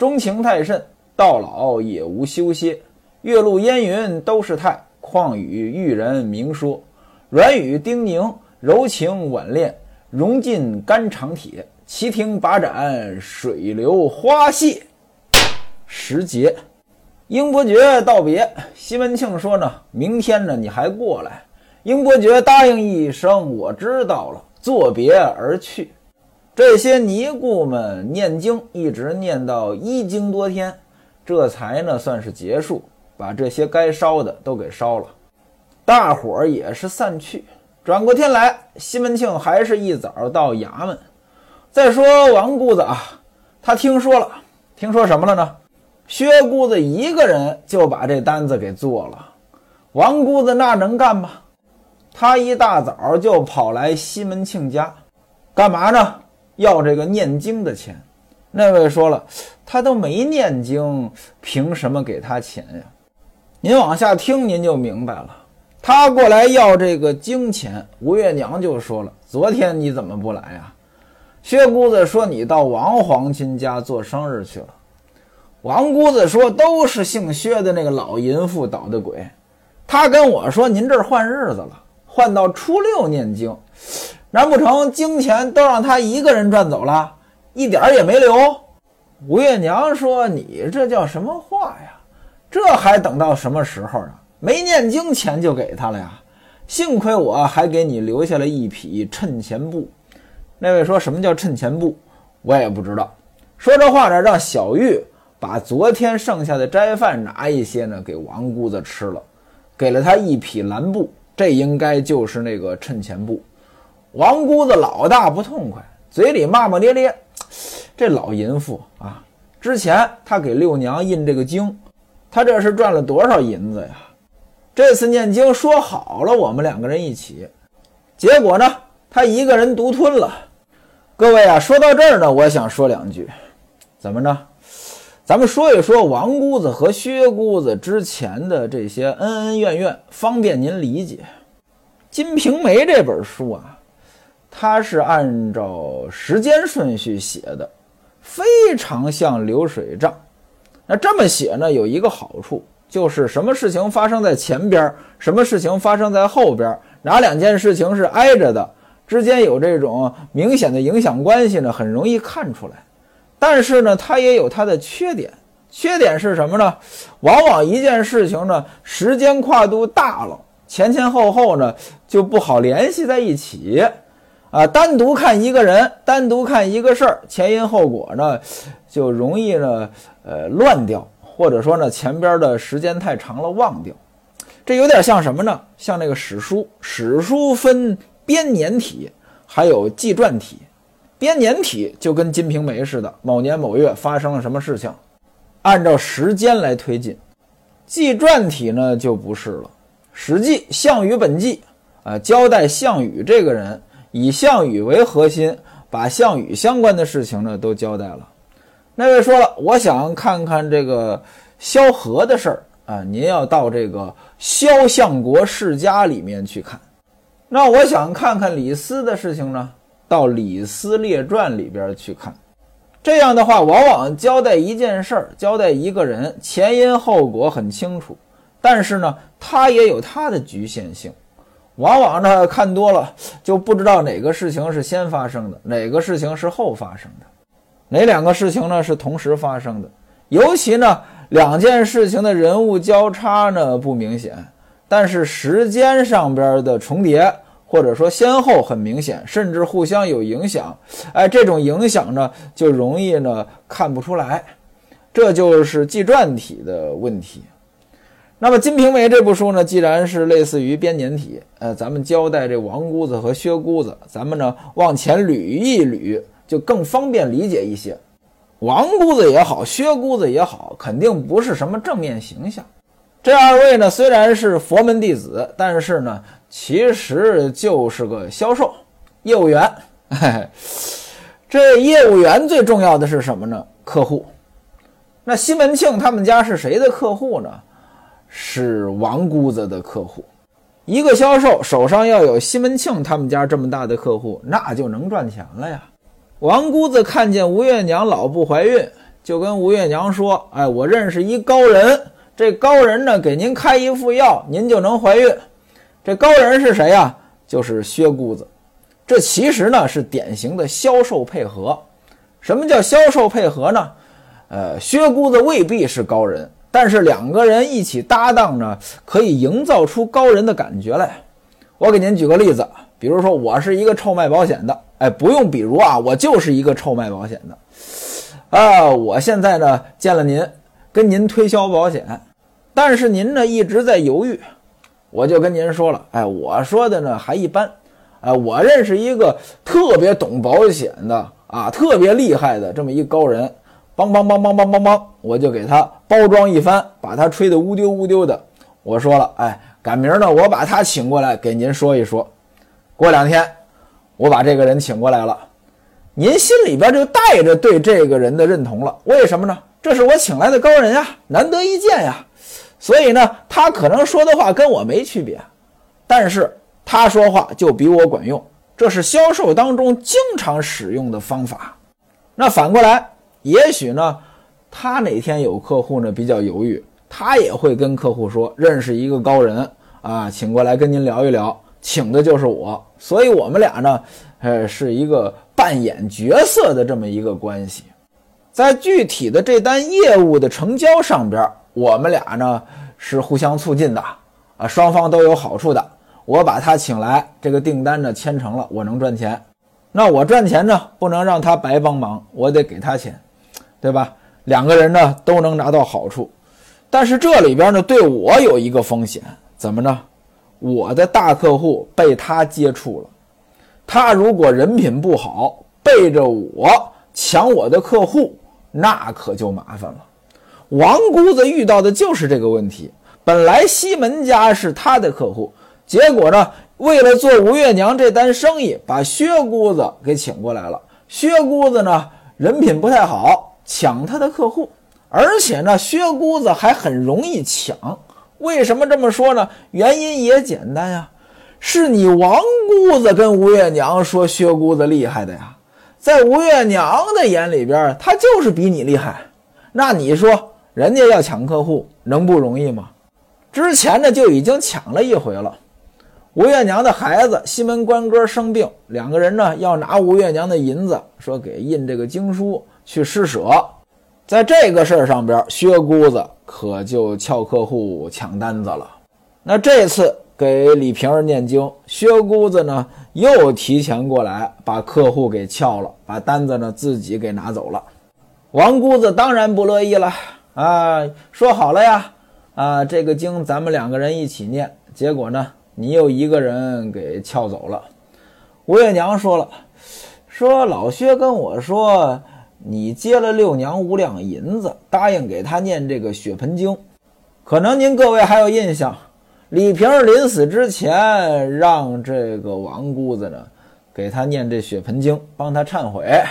钟情太甚，到老也无休歇。月露烟云都是态，况与玉人明说。软语叮咛，柔情婉恋，融进肝肠铁。旗亭把盏，水流花谢。时节，英伯爵道别。西门庆说呢，明天呢你还过来。英伯爵答应一声，我知道了，作别而去。这些尼姑们念经，一直念到一经多天，这才呢算是结束，把这些该烧的都给烧了。大伙儿也是散去。转过天来，西门庆还是一早到衙门。再说王姑子啊，他听说了，听说什么了呢？薛姑子一个人就把这单子给做了。王姑子那能干吗？他一大早就跑来西门庆家，干嘛呢？要这个念经的钱。那位说了，他都没念经，凭什么给他钱呀？您往下听，您就明白了。他过来要这个经钱，吴月娘就说了：“昨天你怎么不来呀？”薛姑子说：“你到王皇亲家做生日去了。”王姑子说：“都是姓薛的那个老淫妇捣的鬼。”他跟我说：“您这儿换日子了，换到初六念经，难不成金钱都让他一个人赚走了，一点儿也没留？”吴月娘说：“你这叫什么话呀？这还等到什么时候啊？”没念经钱就给他了呀，幸亏我还给你留下了一匹趁钱布。那位说什么叫趁钱布，我也不知道。说这话呢，让小玉把昨天剩下的斋饭拿一些呢给王姑子吃了，给了他一匹蓝布，这应该就是那个趁钱布。王姑子老大不痛快，嘴里骂骂咧咧。这老淫妇啊，之前他给六娘印这个经，他这是赚了多少银子呀？这次念经说好了，我们两个人一起，结果呢，他一个人独吞了。各位啊，说到这儿呢，我想说两句，怎么着？咱们说一说王姑子和薛姑子之前的这些恩恩怨怨，方便您理解。《金瓶梅》这本书啊，它是按照时间顺序写的，非常像流水账。那这么写呢，有一个好处。就是什么事情发生在前边，什么事情发生在后边，哪两件事情是挨着的，之间有这种明显的影响关系呢？很容易看出来。但是呢，它也有它的缺点。缺点是什么呢？往往一件事情呢，时间跨度大了，前前后后呢就不好联系在一起。啊，单独看一个人，单独看一个事儿，前因后果呢就容易呢呃乱掉。或者说呢，前边的时间太长了，忘掉。这有点像什么呢？像那个史书，史书分编年体，还有纪传体。编年体就跟《金瓶梅》似的，某年某月发生了什么事情，按照时间来推进。纪传体呢就不是了，《史记·项羽本纪》啊，交代项羽这个人，以项羽为核心，把项羽相关的事情呢都交代了。那位说了，我想看看这个萧何的事儿啊，您要到这个《萧相国世家》里面去看。那我想看看李斯的事情呢，到《李斯列传》里边去看。这样的话，往往交代一件事儿，交代一个人，前因后果很清楚，但是呢，他也有他的局限性。往往呢，看多了就不知道哪个事情是先发生的，哪个事情是后发生的。哪两个事情呢是同时发生的？尤其呢，两件事情的人物交叉呢不明显，但是时间上边的重叠或者说先后很明显，甚至互相有影响。哎，这种影响呢就容易呢看不出来，这就是纪传体的问题。那么《金瓶梅》这部书呢，既然是类似于编年体，呃，咱们交代这王姑子和薛姑子，咱们呢往前捋一捋。就更方便理解一些，王姑子也好，薛姑子也好，肯定不是什么正面形象。这二位呢，虽然是佛门弟子，但是呢，其实就是个销售业务员。这业务员最重要的是什么呢？客户。那西门庆他们家是谁的客户呢？是王姑子的客户。一个销售手上要有西门庆他们家这么大的客户，那就能赚钱了呀。王姑子看见吴月娘老不怀孕，就跟吴月娘说：“哎，我认识一高人，这高人呢给您开一副药，您就能怀孕。”这高人是谁呀？就是薛姑子。这其实呢是典型的销售配合。什么叫销售配合呢？呃，薛姑子未必是高人，但是两个人一起搭档呢，可以营造出高人的感觉来。我给您举个例子，比如说我是一个臭卖保险的，哎，不用比如啊，我就是一个臭卖保险的。啊，我现在呢见了您，跟您推销保险，但是您呢一直在犹豫，我就跟您说了，哎，我说的呢还一般，哎，我认识一个特别懂保险的啊，特别厉害的这么一高人，梆梆梆梆梆梆梆，我就给他包装一番，把他吹得乌丢乌丢的。我说了，哎，赶明儿呢我把他请过来给您说一说。过两天，我把这个人请过来了。您心里边就带着对这个人的认同了，为什么呢？这是我请来的高人呀，难得一见呀，所以呢，他可能说的话跟我没区别，但是他说话就比我管用，这是销售当中经常使用的方法。那反过来，也许呢，他哪天有客户呢比较犹豫，他也会跟客户说，认识一个高人啊，请过来跟您聊一聊，请的就是我，所以我们俩呢，呃，是一个。扮演角色的这么一个关系，在具体的这单业务的成交上边，我们俩呢是互相促进的啊，双方都有好处的。我把他请来，这个订单呢签成了，我能赚钱。那我赚钱呢，不能让他白帮忙，我得给他钱，对吧？两个人呢都能拿到好处。但是这里边呢，对我有一个风险，怎么呢？我的大客户被他接触了。他如果人品不好，背着我抢我的客户，那可就麻烦了。王姑子遇到的就是这个问题。本来西门家是他的客户，结果呢，为了做吴月娘这单生意，把薛姑子给请过来了。薛姑子呢，人品不太好，抢他的客户，而且呢，薛姑子还很容易抢。为什么这么说呢？原因也简单呀。是你王姑子跟吴月娘说薛姑子厉害的呀，在吴月娘的眼里边，她就是比你厉害。那你说人家要抢客户能不容易吗？之前呢就已经抢了一回了。吴月娘的孩子西门官哥生病，两个人呢要拿吴月娘的银子，说给印这个经书去施舍。在这个事儿上边，薛姑子可就撬客户抢单子了。那这次。给李瓶儿念经，薛姑子呢又提前过来把客户给撬了，把单子呢自己给拿走了。王姑子当然不乐意了啊，说好了呀，啊这个经咱们两个人一起念，结果呢你又一个人给撬走了。吴月娘说了，说老薛跟我说你接了六娘五两银子，答应给他念这个血盆经，可能您各位还有印象。李瓶儿临死之前，让这个王姑子呢，给他念这血盆经，帮他忏悔，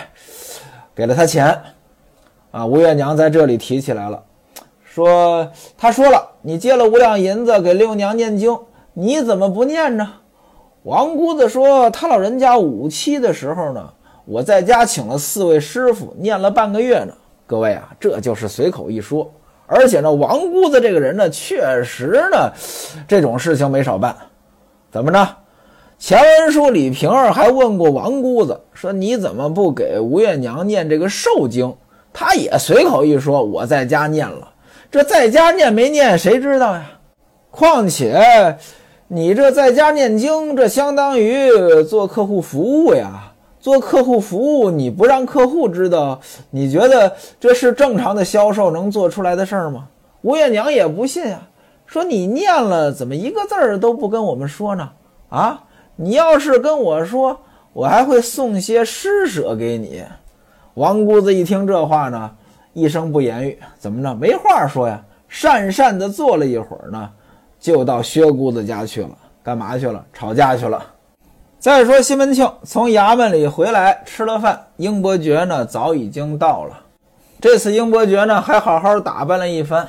给了他钱。啊，吴月娘在这里提起来了，说他说了，你借了五两银子给六娘念经，你怎么不念呢？王姑子说，他老人家五七的时候呢，我在家请了四位师傅念了半个月呢。各位啊，这就是随口一说。而且呢，王姑子这个人呢，确实呢，这种事情没少办。怎么着？前文书李瓶儿还问过王姑子，说你怎么不给吴月娘念这个寿经？他也随口一说，我在家念了。这在家念没念，谁知道呀？况且你这在家念经，这相当于做客户服务呀。做客户服务，你不让客户知道，你觉得这是正常的销售能做出来的事儿吗？吴月娘也不信啊，说你念了，怎么一个字儿都不跟我们说呢？啊，你要是跟我说，我还会送些施舍给你。王姑子一听这话呢，一声不言语，怎么着？没话说呀，讪讪的坐了一会儿呢，就到薛姑子家去了。干嘛去了？吵架去了。再说西门庆从衙门里回来，吃了饭，英伯爵呢早已经到了。这次英伯爵呢还好好打扮了一番，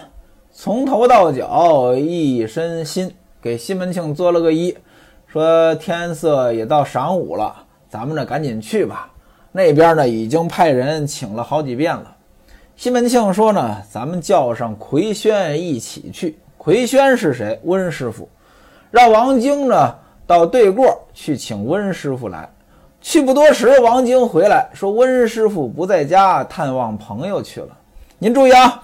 从头到脚一身新，给西门庆做了个揖，说天色也到晌午了，咱们呢赶紧去吧。那边呢已经派人请了好几遍了。西门庆说呢，咱们叫上奎轩一起去。奎轩是谁？温师傅。让王晶呢到对过去请温师傅来。去不多时，王晶回来说温师傅不在家，探望朋友去了。您注意啊，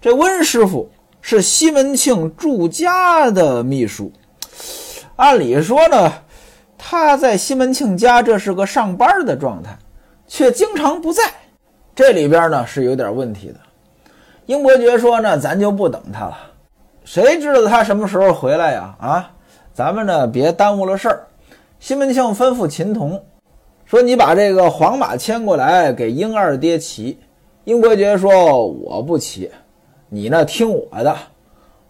这温师傅是西门庆住家的秘书。按理说呢，他在西门庆家，这是个上班的状态，却经常不在。这里边呢是有点问题的。英伯爵说呢，咱就不等他了。谁知道他什么时候回来呀？啊，咱们呢别耽误了事儿。西门庆吩咐秦童说：“你把这个黄马牵过来，给英二爹骑。”英伯爵说：“我不骑，你呢听我的，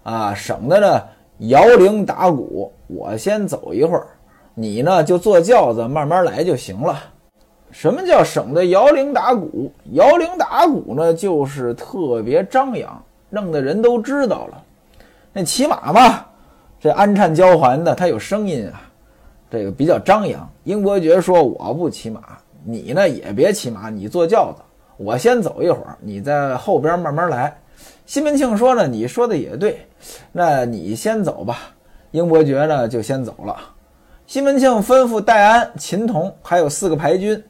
啊，省得呢摇铃打鼓。我先走一会儿，你呢就坐轿子慢慢来就行了。什么叫省得摇铃打鼓？摇铃打鼓呢，就是特别张扬，弄得人都知道了。那骑马嘛，这鞍颤交环的，它有声音啊，这个比较张扬。英伯爵说：我不骑马，你呢也别骑马，你坐轿子。”我先走一会儿，你在后边慢慢来。西门庆说呢，你说的也对，那你先走吧。英伯爵呢就先走了。西门庆吩咐戴安、秦童还有四个排军，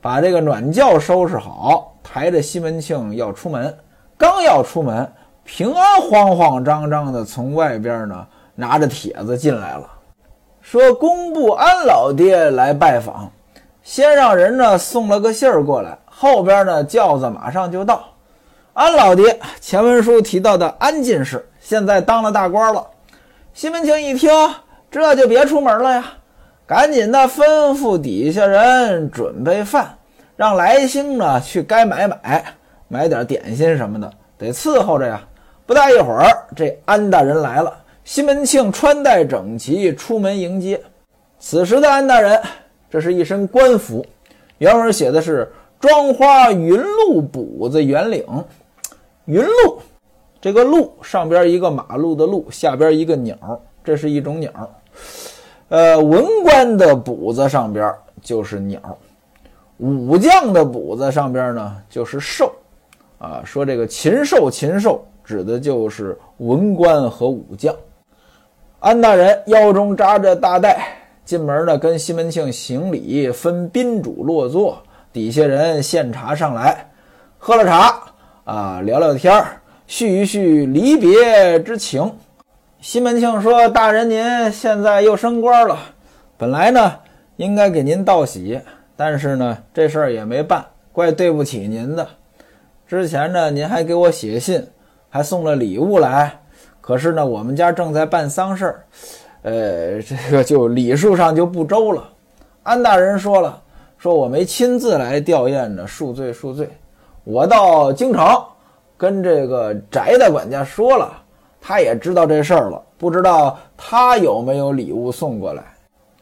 把这个暖轿收拾好，抬着西门庆要出门。刚要出门，平安慌慌张张的从外边呢拿着帖子进来了，说工部安老爹来拜访，先让人呢送了个信儿过来。后边呢，轿子马上就到。安老爹，前文书提到的安进士，现在当了大官了。西门庆一听，这就别出门了呀，赶紧的吩咐底下人准备饭，让来兴呢去该买买，买点点心什么的，得伺候着呀。不大一会儿，这安大人来了。西门庆穿戴整齐，出门迎接。此时的安大人，这是一身官服，原文写的是。妆花云鹿补子圆领，云鹿，这个鹿上边一个马路的路，下边一个鸟，这是一种鸟。呃，文官的补子上边就是鸟，武将的补子上边呢就是兽。啊，说这个禽兽，禽兽指的就是文官和武将。安大人腰中扎着大带，进门呢跟西门庆行礼，分宾主落座。底下人献茶上来，喝了茶啊，聊聊天，叙一叙离别之情。西门庆说：“大人，您现在又升官了，本来呢应该给您道喜，但是呢这事儿也没办，怪对不起您的。之前呢您还给我写信，还送了礼物来，可是呢我们家正在办丧事儿，呃，这个就礼数上就不周了。”安大人说了。说我没亲自来吊唁呢，恕罪恕罪。我到京城跟这个翟大管家说了，他也知道这事儿了，不知道他有没有礼物送过来。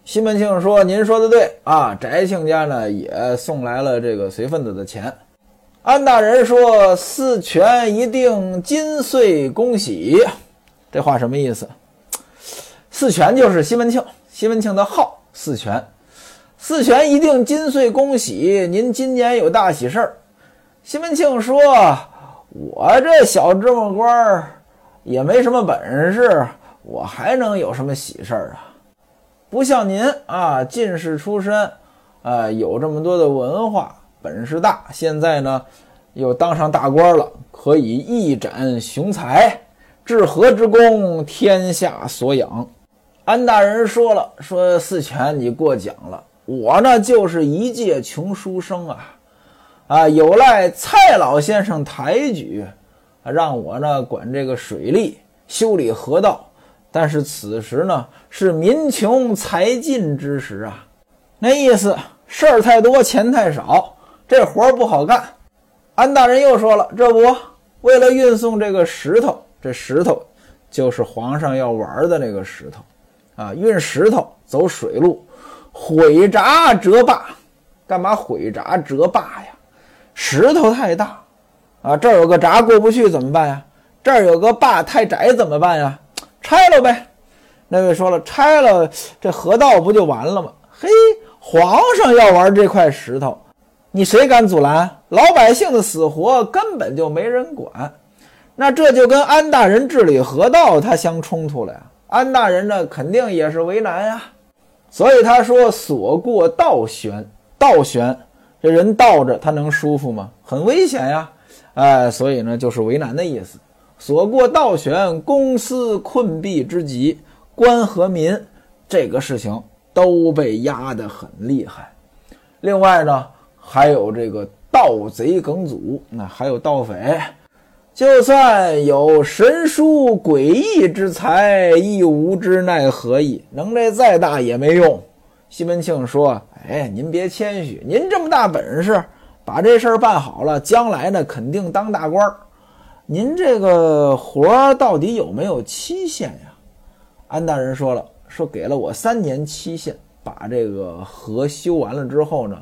西门庆说：“您说的对啊，翟庆家呢也送来了这个随份子的钱。”安大人说：“四全一定金岁恭喜。”这话什么意思？四全就是西门庆，西门庆的号四全。四全一定金岁恭喜您今年有大喜事儿。西门庆说：“我这小芝麻官儿也没什么本事，我还能有什么喜事儿啊？不像您啊，进士出身，啊，有这么多的文化，本事大。现在呢，又当上大官了，可以一展雄才，治河之功，天下所仰。”安大人说了：“说四全，你过奖了。”我呢就是一介穷书生啊，啊，有赖蔡老先生抬举，让我呢管这个水利修理河道。但是此时呢是民穷财尽之时啊，那意思事儿太多，钱太少，这活儿不好干。安大人又说了，这不为了运送这个石头，这石头就是皇上要玩的那个石头啊，运石头走水路。毁闸折坝，干嘛毁闸折坝呀？石头太大啊，这儿有个闸过不去怎么办呀？这儿有个坝太窄怎么办呀？拆了呗。那位说了，拆了这河道不就完了吗？嘿，皇上要玩这块石头，你谁敢阻拦？老百姓的死活根本就没人管。那这就跟安大人治理河道他相冲突了呀。安大人呢，肯定也是为难呀。所以他说：“所过道悬，道悬，这人倒着他能舒服吗？很危险呀。”哎，所以呢，就是为难的意思。所过道悬，公私困弊之极，官和民这个事情都被压得很厉害。另外呢，还有这个盗贼梗阻，那还有盗匪。就算有神书诡异之才，亦无之奈何矣。能耐再大也没用。西门庆说：“哎，您别谦虚，您这么大本事，把这事儿办好了，将来呢肯定当大官儿。您这个活儿到底有没有期限呀？”安大人说了：“说给了我三年期限，把这个河修完了之后呢，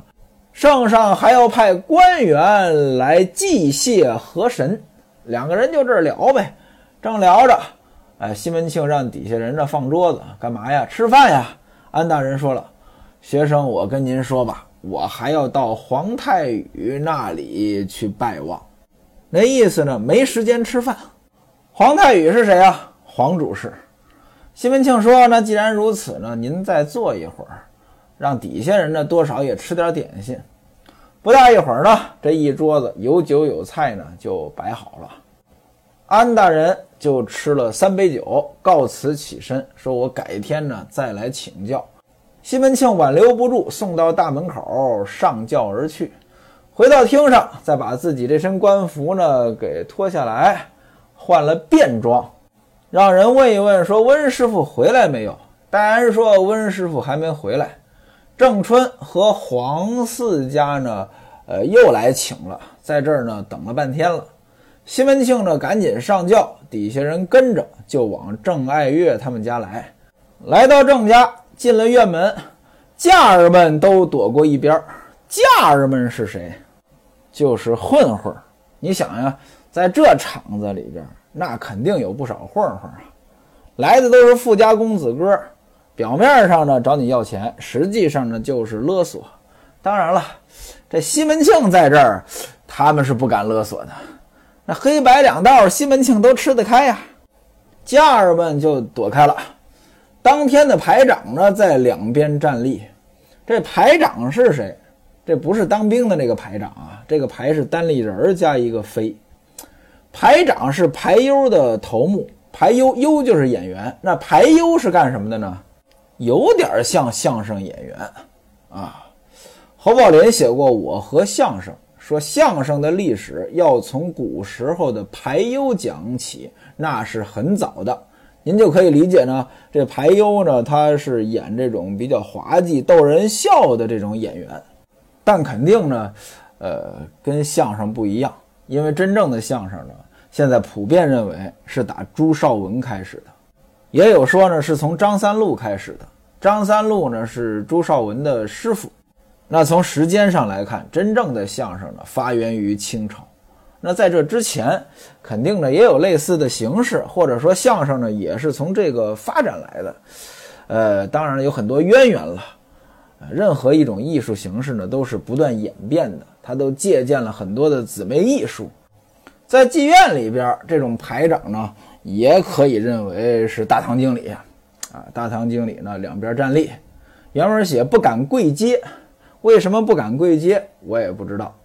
圣上还要派官员来祭谢河神。”两个人就这儿聊呗，正聊着，哎，西门庆让底下人呢放桌子，干嘛呀？吃饭呀！安大人说了，学生，我跟您说吧，我还要到皇太宇那里去拜望，那意思呢，没时间吃饭。皇太宇是谁啊？黄主事。西门庆说，那既然如此呢，您再坐一会儿，让底下人呢多少也吃点点心。不大一会儿呢，这一桌子有酒有菜呢，就摆好了。安大人就吃了三杯酒，告辞起身，说我改天呢再来请教。西门庆挽留不住，送到大门口上轿而去。回到厅上，再把自己这身官服呢给脱下来，换了便装，让人问一问，说温师傅回来没有？戴安说温师傅还没回来。郑春和黄四家呢，呃，又来请了，在这儿呢等了半天了。西门庆呢，赶紧上轿，底下人跟着就往郑爱月他们家来。来到郑家，进了院门，家儿们都躲过一边。家儿们是谁？就是混混。你想呀，在这厂子里边，那肯定有不少混混啊。来的都是富家公子哥。表面上呢找你要钱，实际上呢就是勒索。当然了，这西门庆在这儿，他们是不敢勒索的。那黑白两道，西门庆都吃得开呀。家儿们就躲开了。当天的排长呢在两边站立。这排长是谁？这不是当兵的那个排长啊，这个排是单立人加一个飞。排长是排优的头目，排优优就是演员。那排优是干什么的呢？有点像相声演员啊。侯宝林写过《我和相声》，说相声的历史要从古时候的排优讲起，那是很早的。您就可以理解呢，这排优呢，他是演这种比较滑稽、逗人笑的这种演员，但肯定呢，呃，跟相声不一样，因为真正的相声呢，现在普遍认为是打朱绍文开始的。也有说呢，是从张三禄开始的。张三禄呢是朱绍文的师傅。那从时间上来看，真正的相声呢发源于清朝。那在这之前，肯定呢也有类似的形式，或者说相声呢也是从这个发展来的。呃，当然有很多渊源了。任何一种艺术形式呢都是不断演变的，它都借鉴了很多的姊妹艺术。在妓院里边，这种排长呢。也可以认为是大堂经理，啊，大堂经理呢两边站立，原文写不敢跪接，为什么不敢跪接？我也不知道，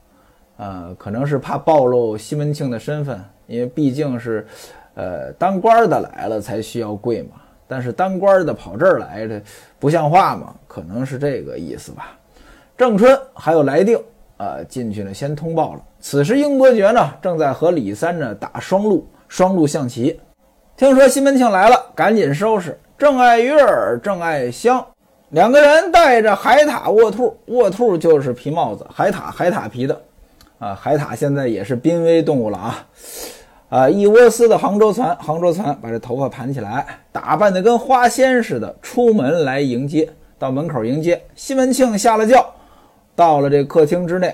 呃，可能是怕暴露西门庆的身份，因为毕竟是，呃，当官的来了才需要跪嘛，但是当官的跑这儿来的不像话嘛，可能是这个意思吧。郑春还有来定，啊，进去呢先通报了，此时英伯爵呢正在和李三呢打双路，双路象棋。听说西门庆来了，赶紧收拾。郑爱月儿、郑爱香两个人带着海獭卧兔，卧兔就是皮帽子，海獭海獭皮的，啊，海獭现在也是濒危动物了啊，啊，一窝丝的杭州蚕，杭州蚕把这头发盘起来，打扮的跟花仙似的，出门来迎接，到门口迎接西门庆下了轿，到了这客厅之内，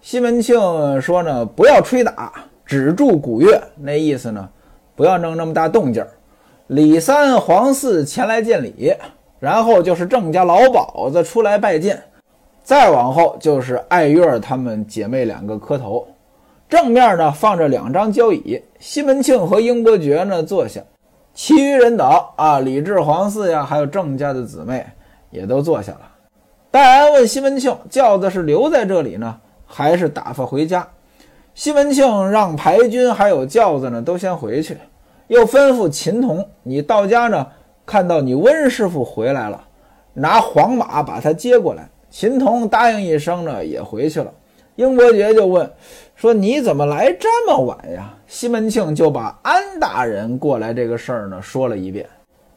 西门庆说呢，不要吹打，只住古乐，那意思呢？不要弄那么大动静儿。李三、黄四前来见礼，然后就是郑家老鸨子出来拜见。再往后就是爱月她们姐妹两个磕头。正面呢放着两张交椅，西门庆和英伯爵呢坐下，其余人等啊，李治、黄四呀，还有郑家的姊妹也都坐下了。戴安问西门庆：“轿子是留在这里呢，还是打发回家？”西门庆让牌军还有轿子呢都先回去，又吩咐秦童：“你到家呢，看到你温师傅回来了，拿黄马把他接过来。”秦童答应一声呢，也回去了。英伯爵就问。说你怎么来这么晚呀？西门庆就把安大人过来这个事儿呢说了一遍。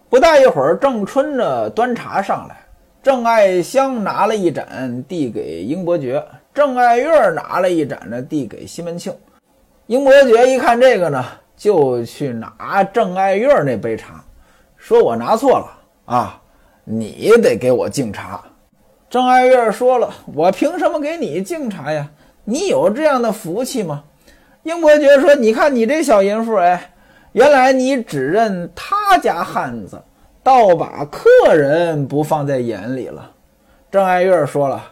不大一会儿，郑春呢端茶上来，郑爱香拿了一盏递给英伯爵，郑爱月拿了一盏呢递给西门庆。英伯爵一看这个呢，就去拿郑爱月那杯茶，说我拿错了啊，你得给我敬茶。郑爱月说了，我凭什么给你敬茶呀？你有这样的福气吗？英伯爵说：“你看你这小淫妇，哎，原来你只认他家汉子，倒把客人不放在眼里了。”郑爱月说了：“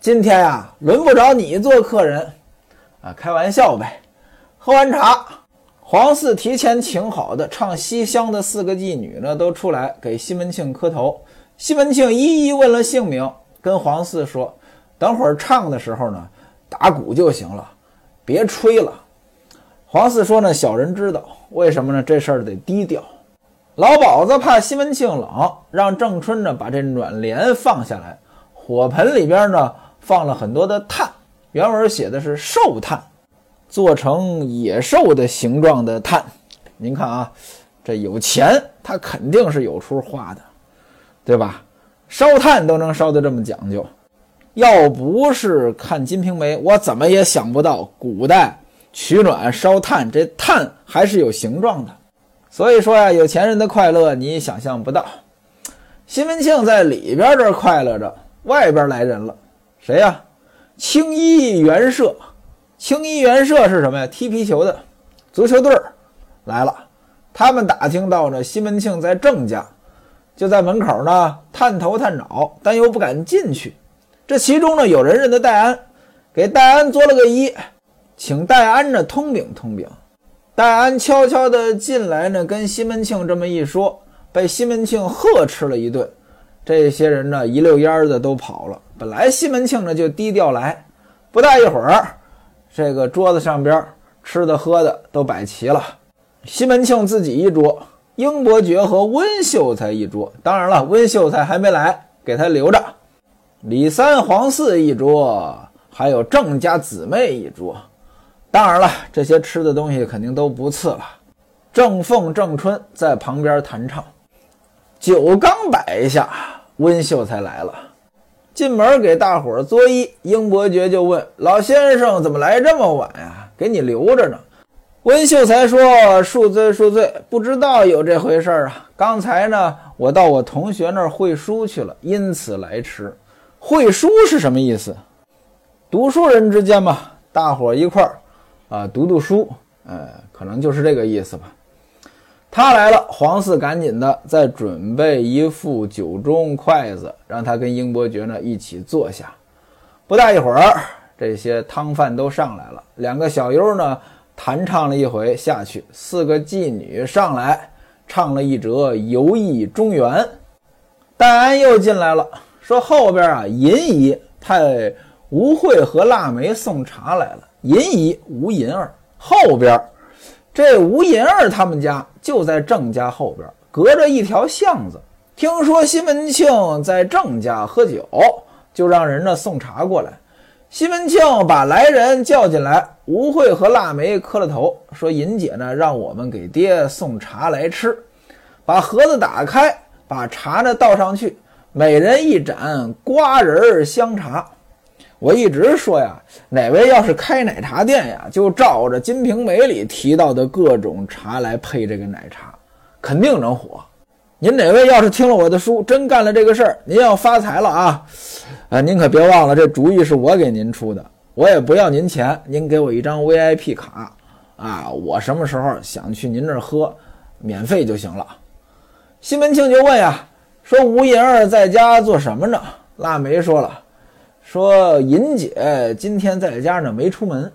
今天呀，轮不着你做客人，啊，开玩笑呗。”喝完茶，黄四提前请好的唱西厢的四个妓女呢，都出来给西门庆磕头。西门庆一一问了姓名，跟黄四说：“等会儿唱的时候呢。”打鼓就行了，别吹了。黄四说：“呢，小人知道，为什么呢？这事儿得低调。”老鸨子怕西门庆冷，让郑春呢把这暖帘放下来。火盆里边呢放了很多的炭，原文写的是兽炭，做成野兽的形状的炭。您看啊，这有钱，他肯定是有处花的，对吧？烧炭都能烧得这么讲究。要不是看《金瓶梅》，我怎么也想不到古代取暖烧炭，这炭还是有形状的。所以说呀，有钱人的快乐你想象不到。西门庆在里边这快乐着，外边来人了，谁呀？青衣元社。青衣元社是什么呀？踢皮球的足球队儿来了。他们打听到呢，西门庆在郑家，就在门口呢探头探脑，但又不敢进去。这其中呢，有人认得戴安，给戴安作了个揖，请戴安呢通禀通禀。戴安悄悄地进来呢，跟西门庆这么一说，被西门庆呵斥了一顿。这些人呢，一溜烟儿的都跑了。本来西门庆呢就低调来，不大一会儿，这个桌子上边吃的喝的都摆齐了。西门庆自己一桌，英伯爵和温秀才一桌。当然了，温秀才还没来，给他留着。李三、黄四一桌，还有郑家姊妹一桌。当然了，这些吃的东西肯定都不次了。郑凤、郑春在旁边弹唱。酒刚摆一下，温秀才来了，进门给大伙儿作揖。英伯爵就问：“老先生怎么来这么晚呀？给你留着呢。”温秀才说：“恕罪，恕罪，不知道有这回事啊。刚才呢，我到我同学那儿会书去了，因此来迟。”会书是什么意思？读书人之间嘛，大伙一块儿啊读读书，呃，可能就是这个意思吧。他来了，黄四赶紧的再准备一副酒盅、筷子，让他跟英伯爵呢一起坐下。不大一会儿，这些汤饭都上来了，两个小优呢弹唱了一回下去，四个妓女上来唱了一折《游艺中原》，戴安又进来了。说后边啊，银姨派吴慧和腊梅送茶来了。银姨吴银儿后边，这吴银儿他们家就在郑家后边，隔着一条巷子。听说西门庆在郑家喝酒，就让人呢送茶过来。西门庆把来人叫进来，吴慧和腊梅磕了头，说银姐呢让我们给爹送茶来吃，把盒子打开，把茶呢倒上去。每人一盏瓜仁香茶，我一直说呀，哪位要是开奶茶店呀，就照着《金瓶梅》里提到的各种茶来配这个奶茶，肯定能火。您哪位要是听了我的书，真干了这个事儿，您要发财了啊！啊，您可别忘了，这主意是我给您出的，我也不要您钱，您给我一张 VIP 卡啊，我什么时候想去您那儿喝，免费就行了。西门庆就问呀。说吴银儿在家做什么呢？腊梅说了，说尹姐今天在家呢，没出门。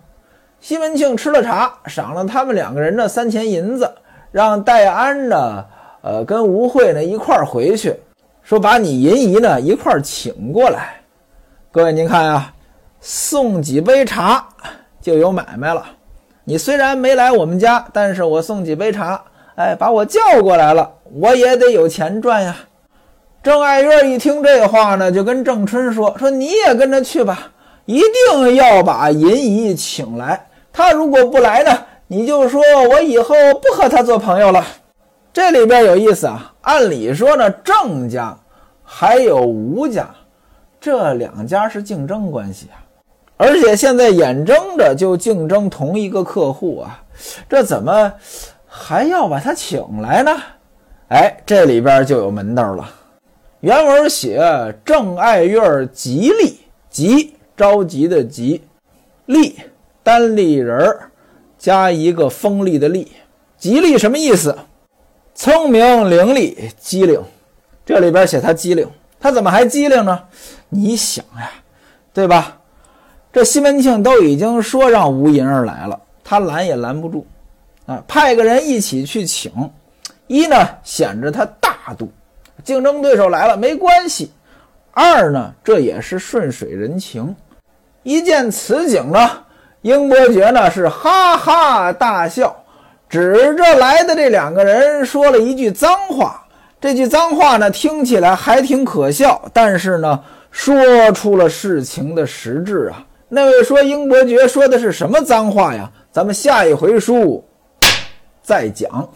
西门庆吃了茶，赏了他们两个人的三钱银子，让戴安呢，呃，跟吴慧呢一块儿回去，说把你银姨呢一块儿请过来。各位您看啊，送几杯茶就有买卖了。你虽然没来我们家，但是我送几杯茶，哎，把我叫过来了，我也得有钱赚呀。郑爱月一听这话呢，就跟郑春说：“说你也跟着去吧，一定要把银姨请来。”他如果不来呢，你就说我以后不和他做朋友了。这里边有意思啊。按理说呢，郑家还有吴家，这两家是竞争关系啊，而且现在眼睁着就竞争同一个客户啊，这怎么还要把他请来呢？哎，这里边就有门道了。原文写郑爱月吉利，吉着急的急，利。单立人儿加一个锋利的利，吉利什么意思？聪明伶俐，机灵。这里边写他机灵，他怎么还机灵呢？你想呀，对吧？这西门庆都已经说让吴银儿来了，他拦也拦不住啊！派个人一起去请，一呢显着他大度，竞争对手来了没关系；二呢这也是顺水人情。一见此景呢。英伯爵呢是哈哈大笑，指着来的这两个人说了一句脏话。这句脏话呢听起来还挺可笑，但是呢说出了事情的实质啊。那位说英伯爵说的是什么脏话呀？咱们下一回书再讲。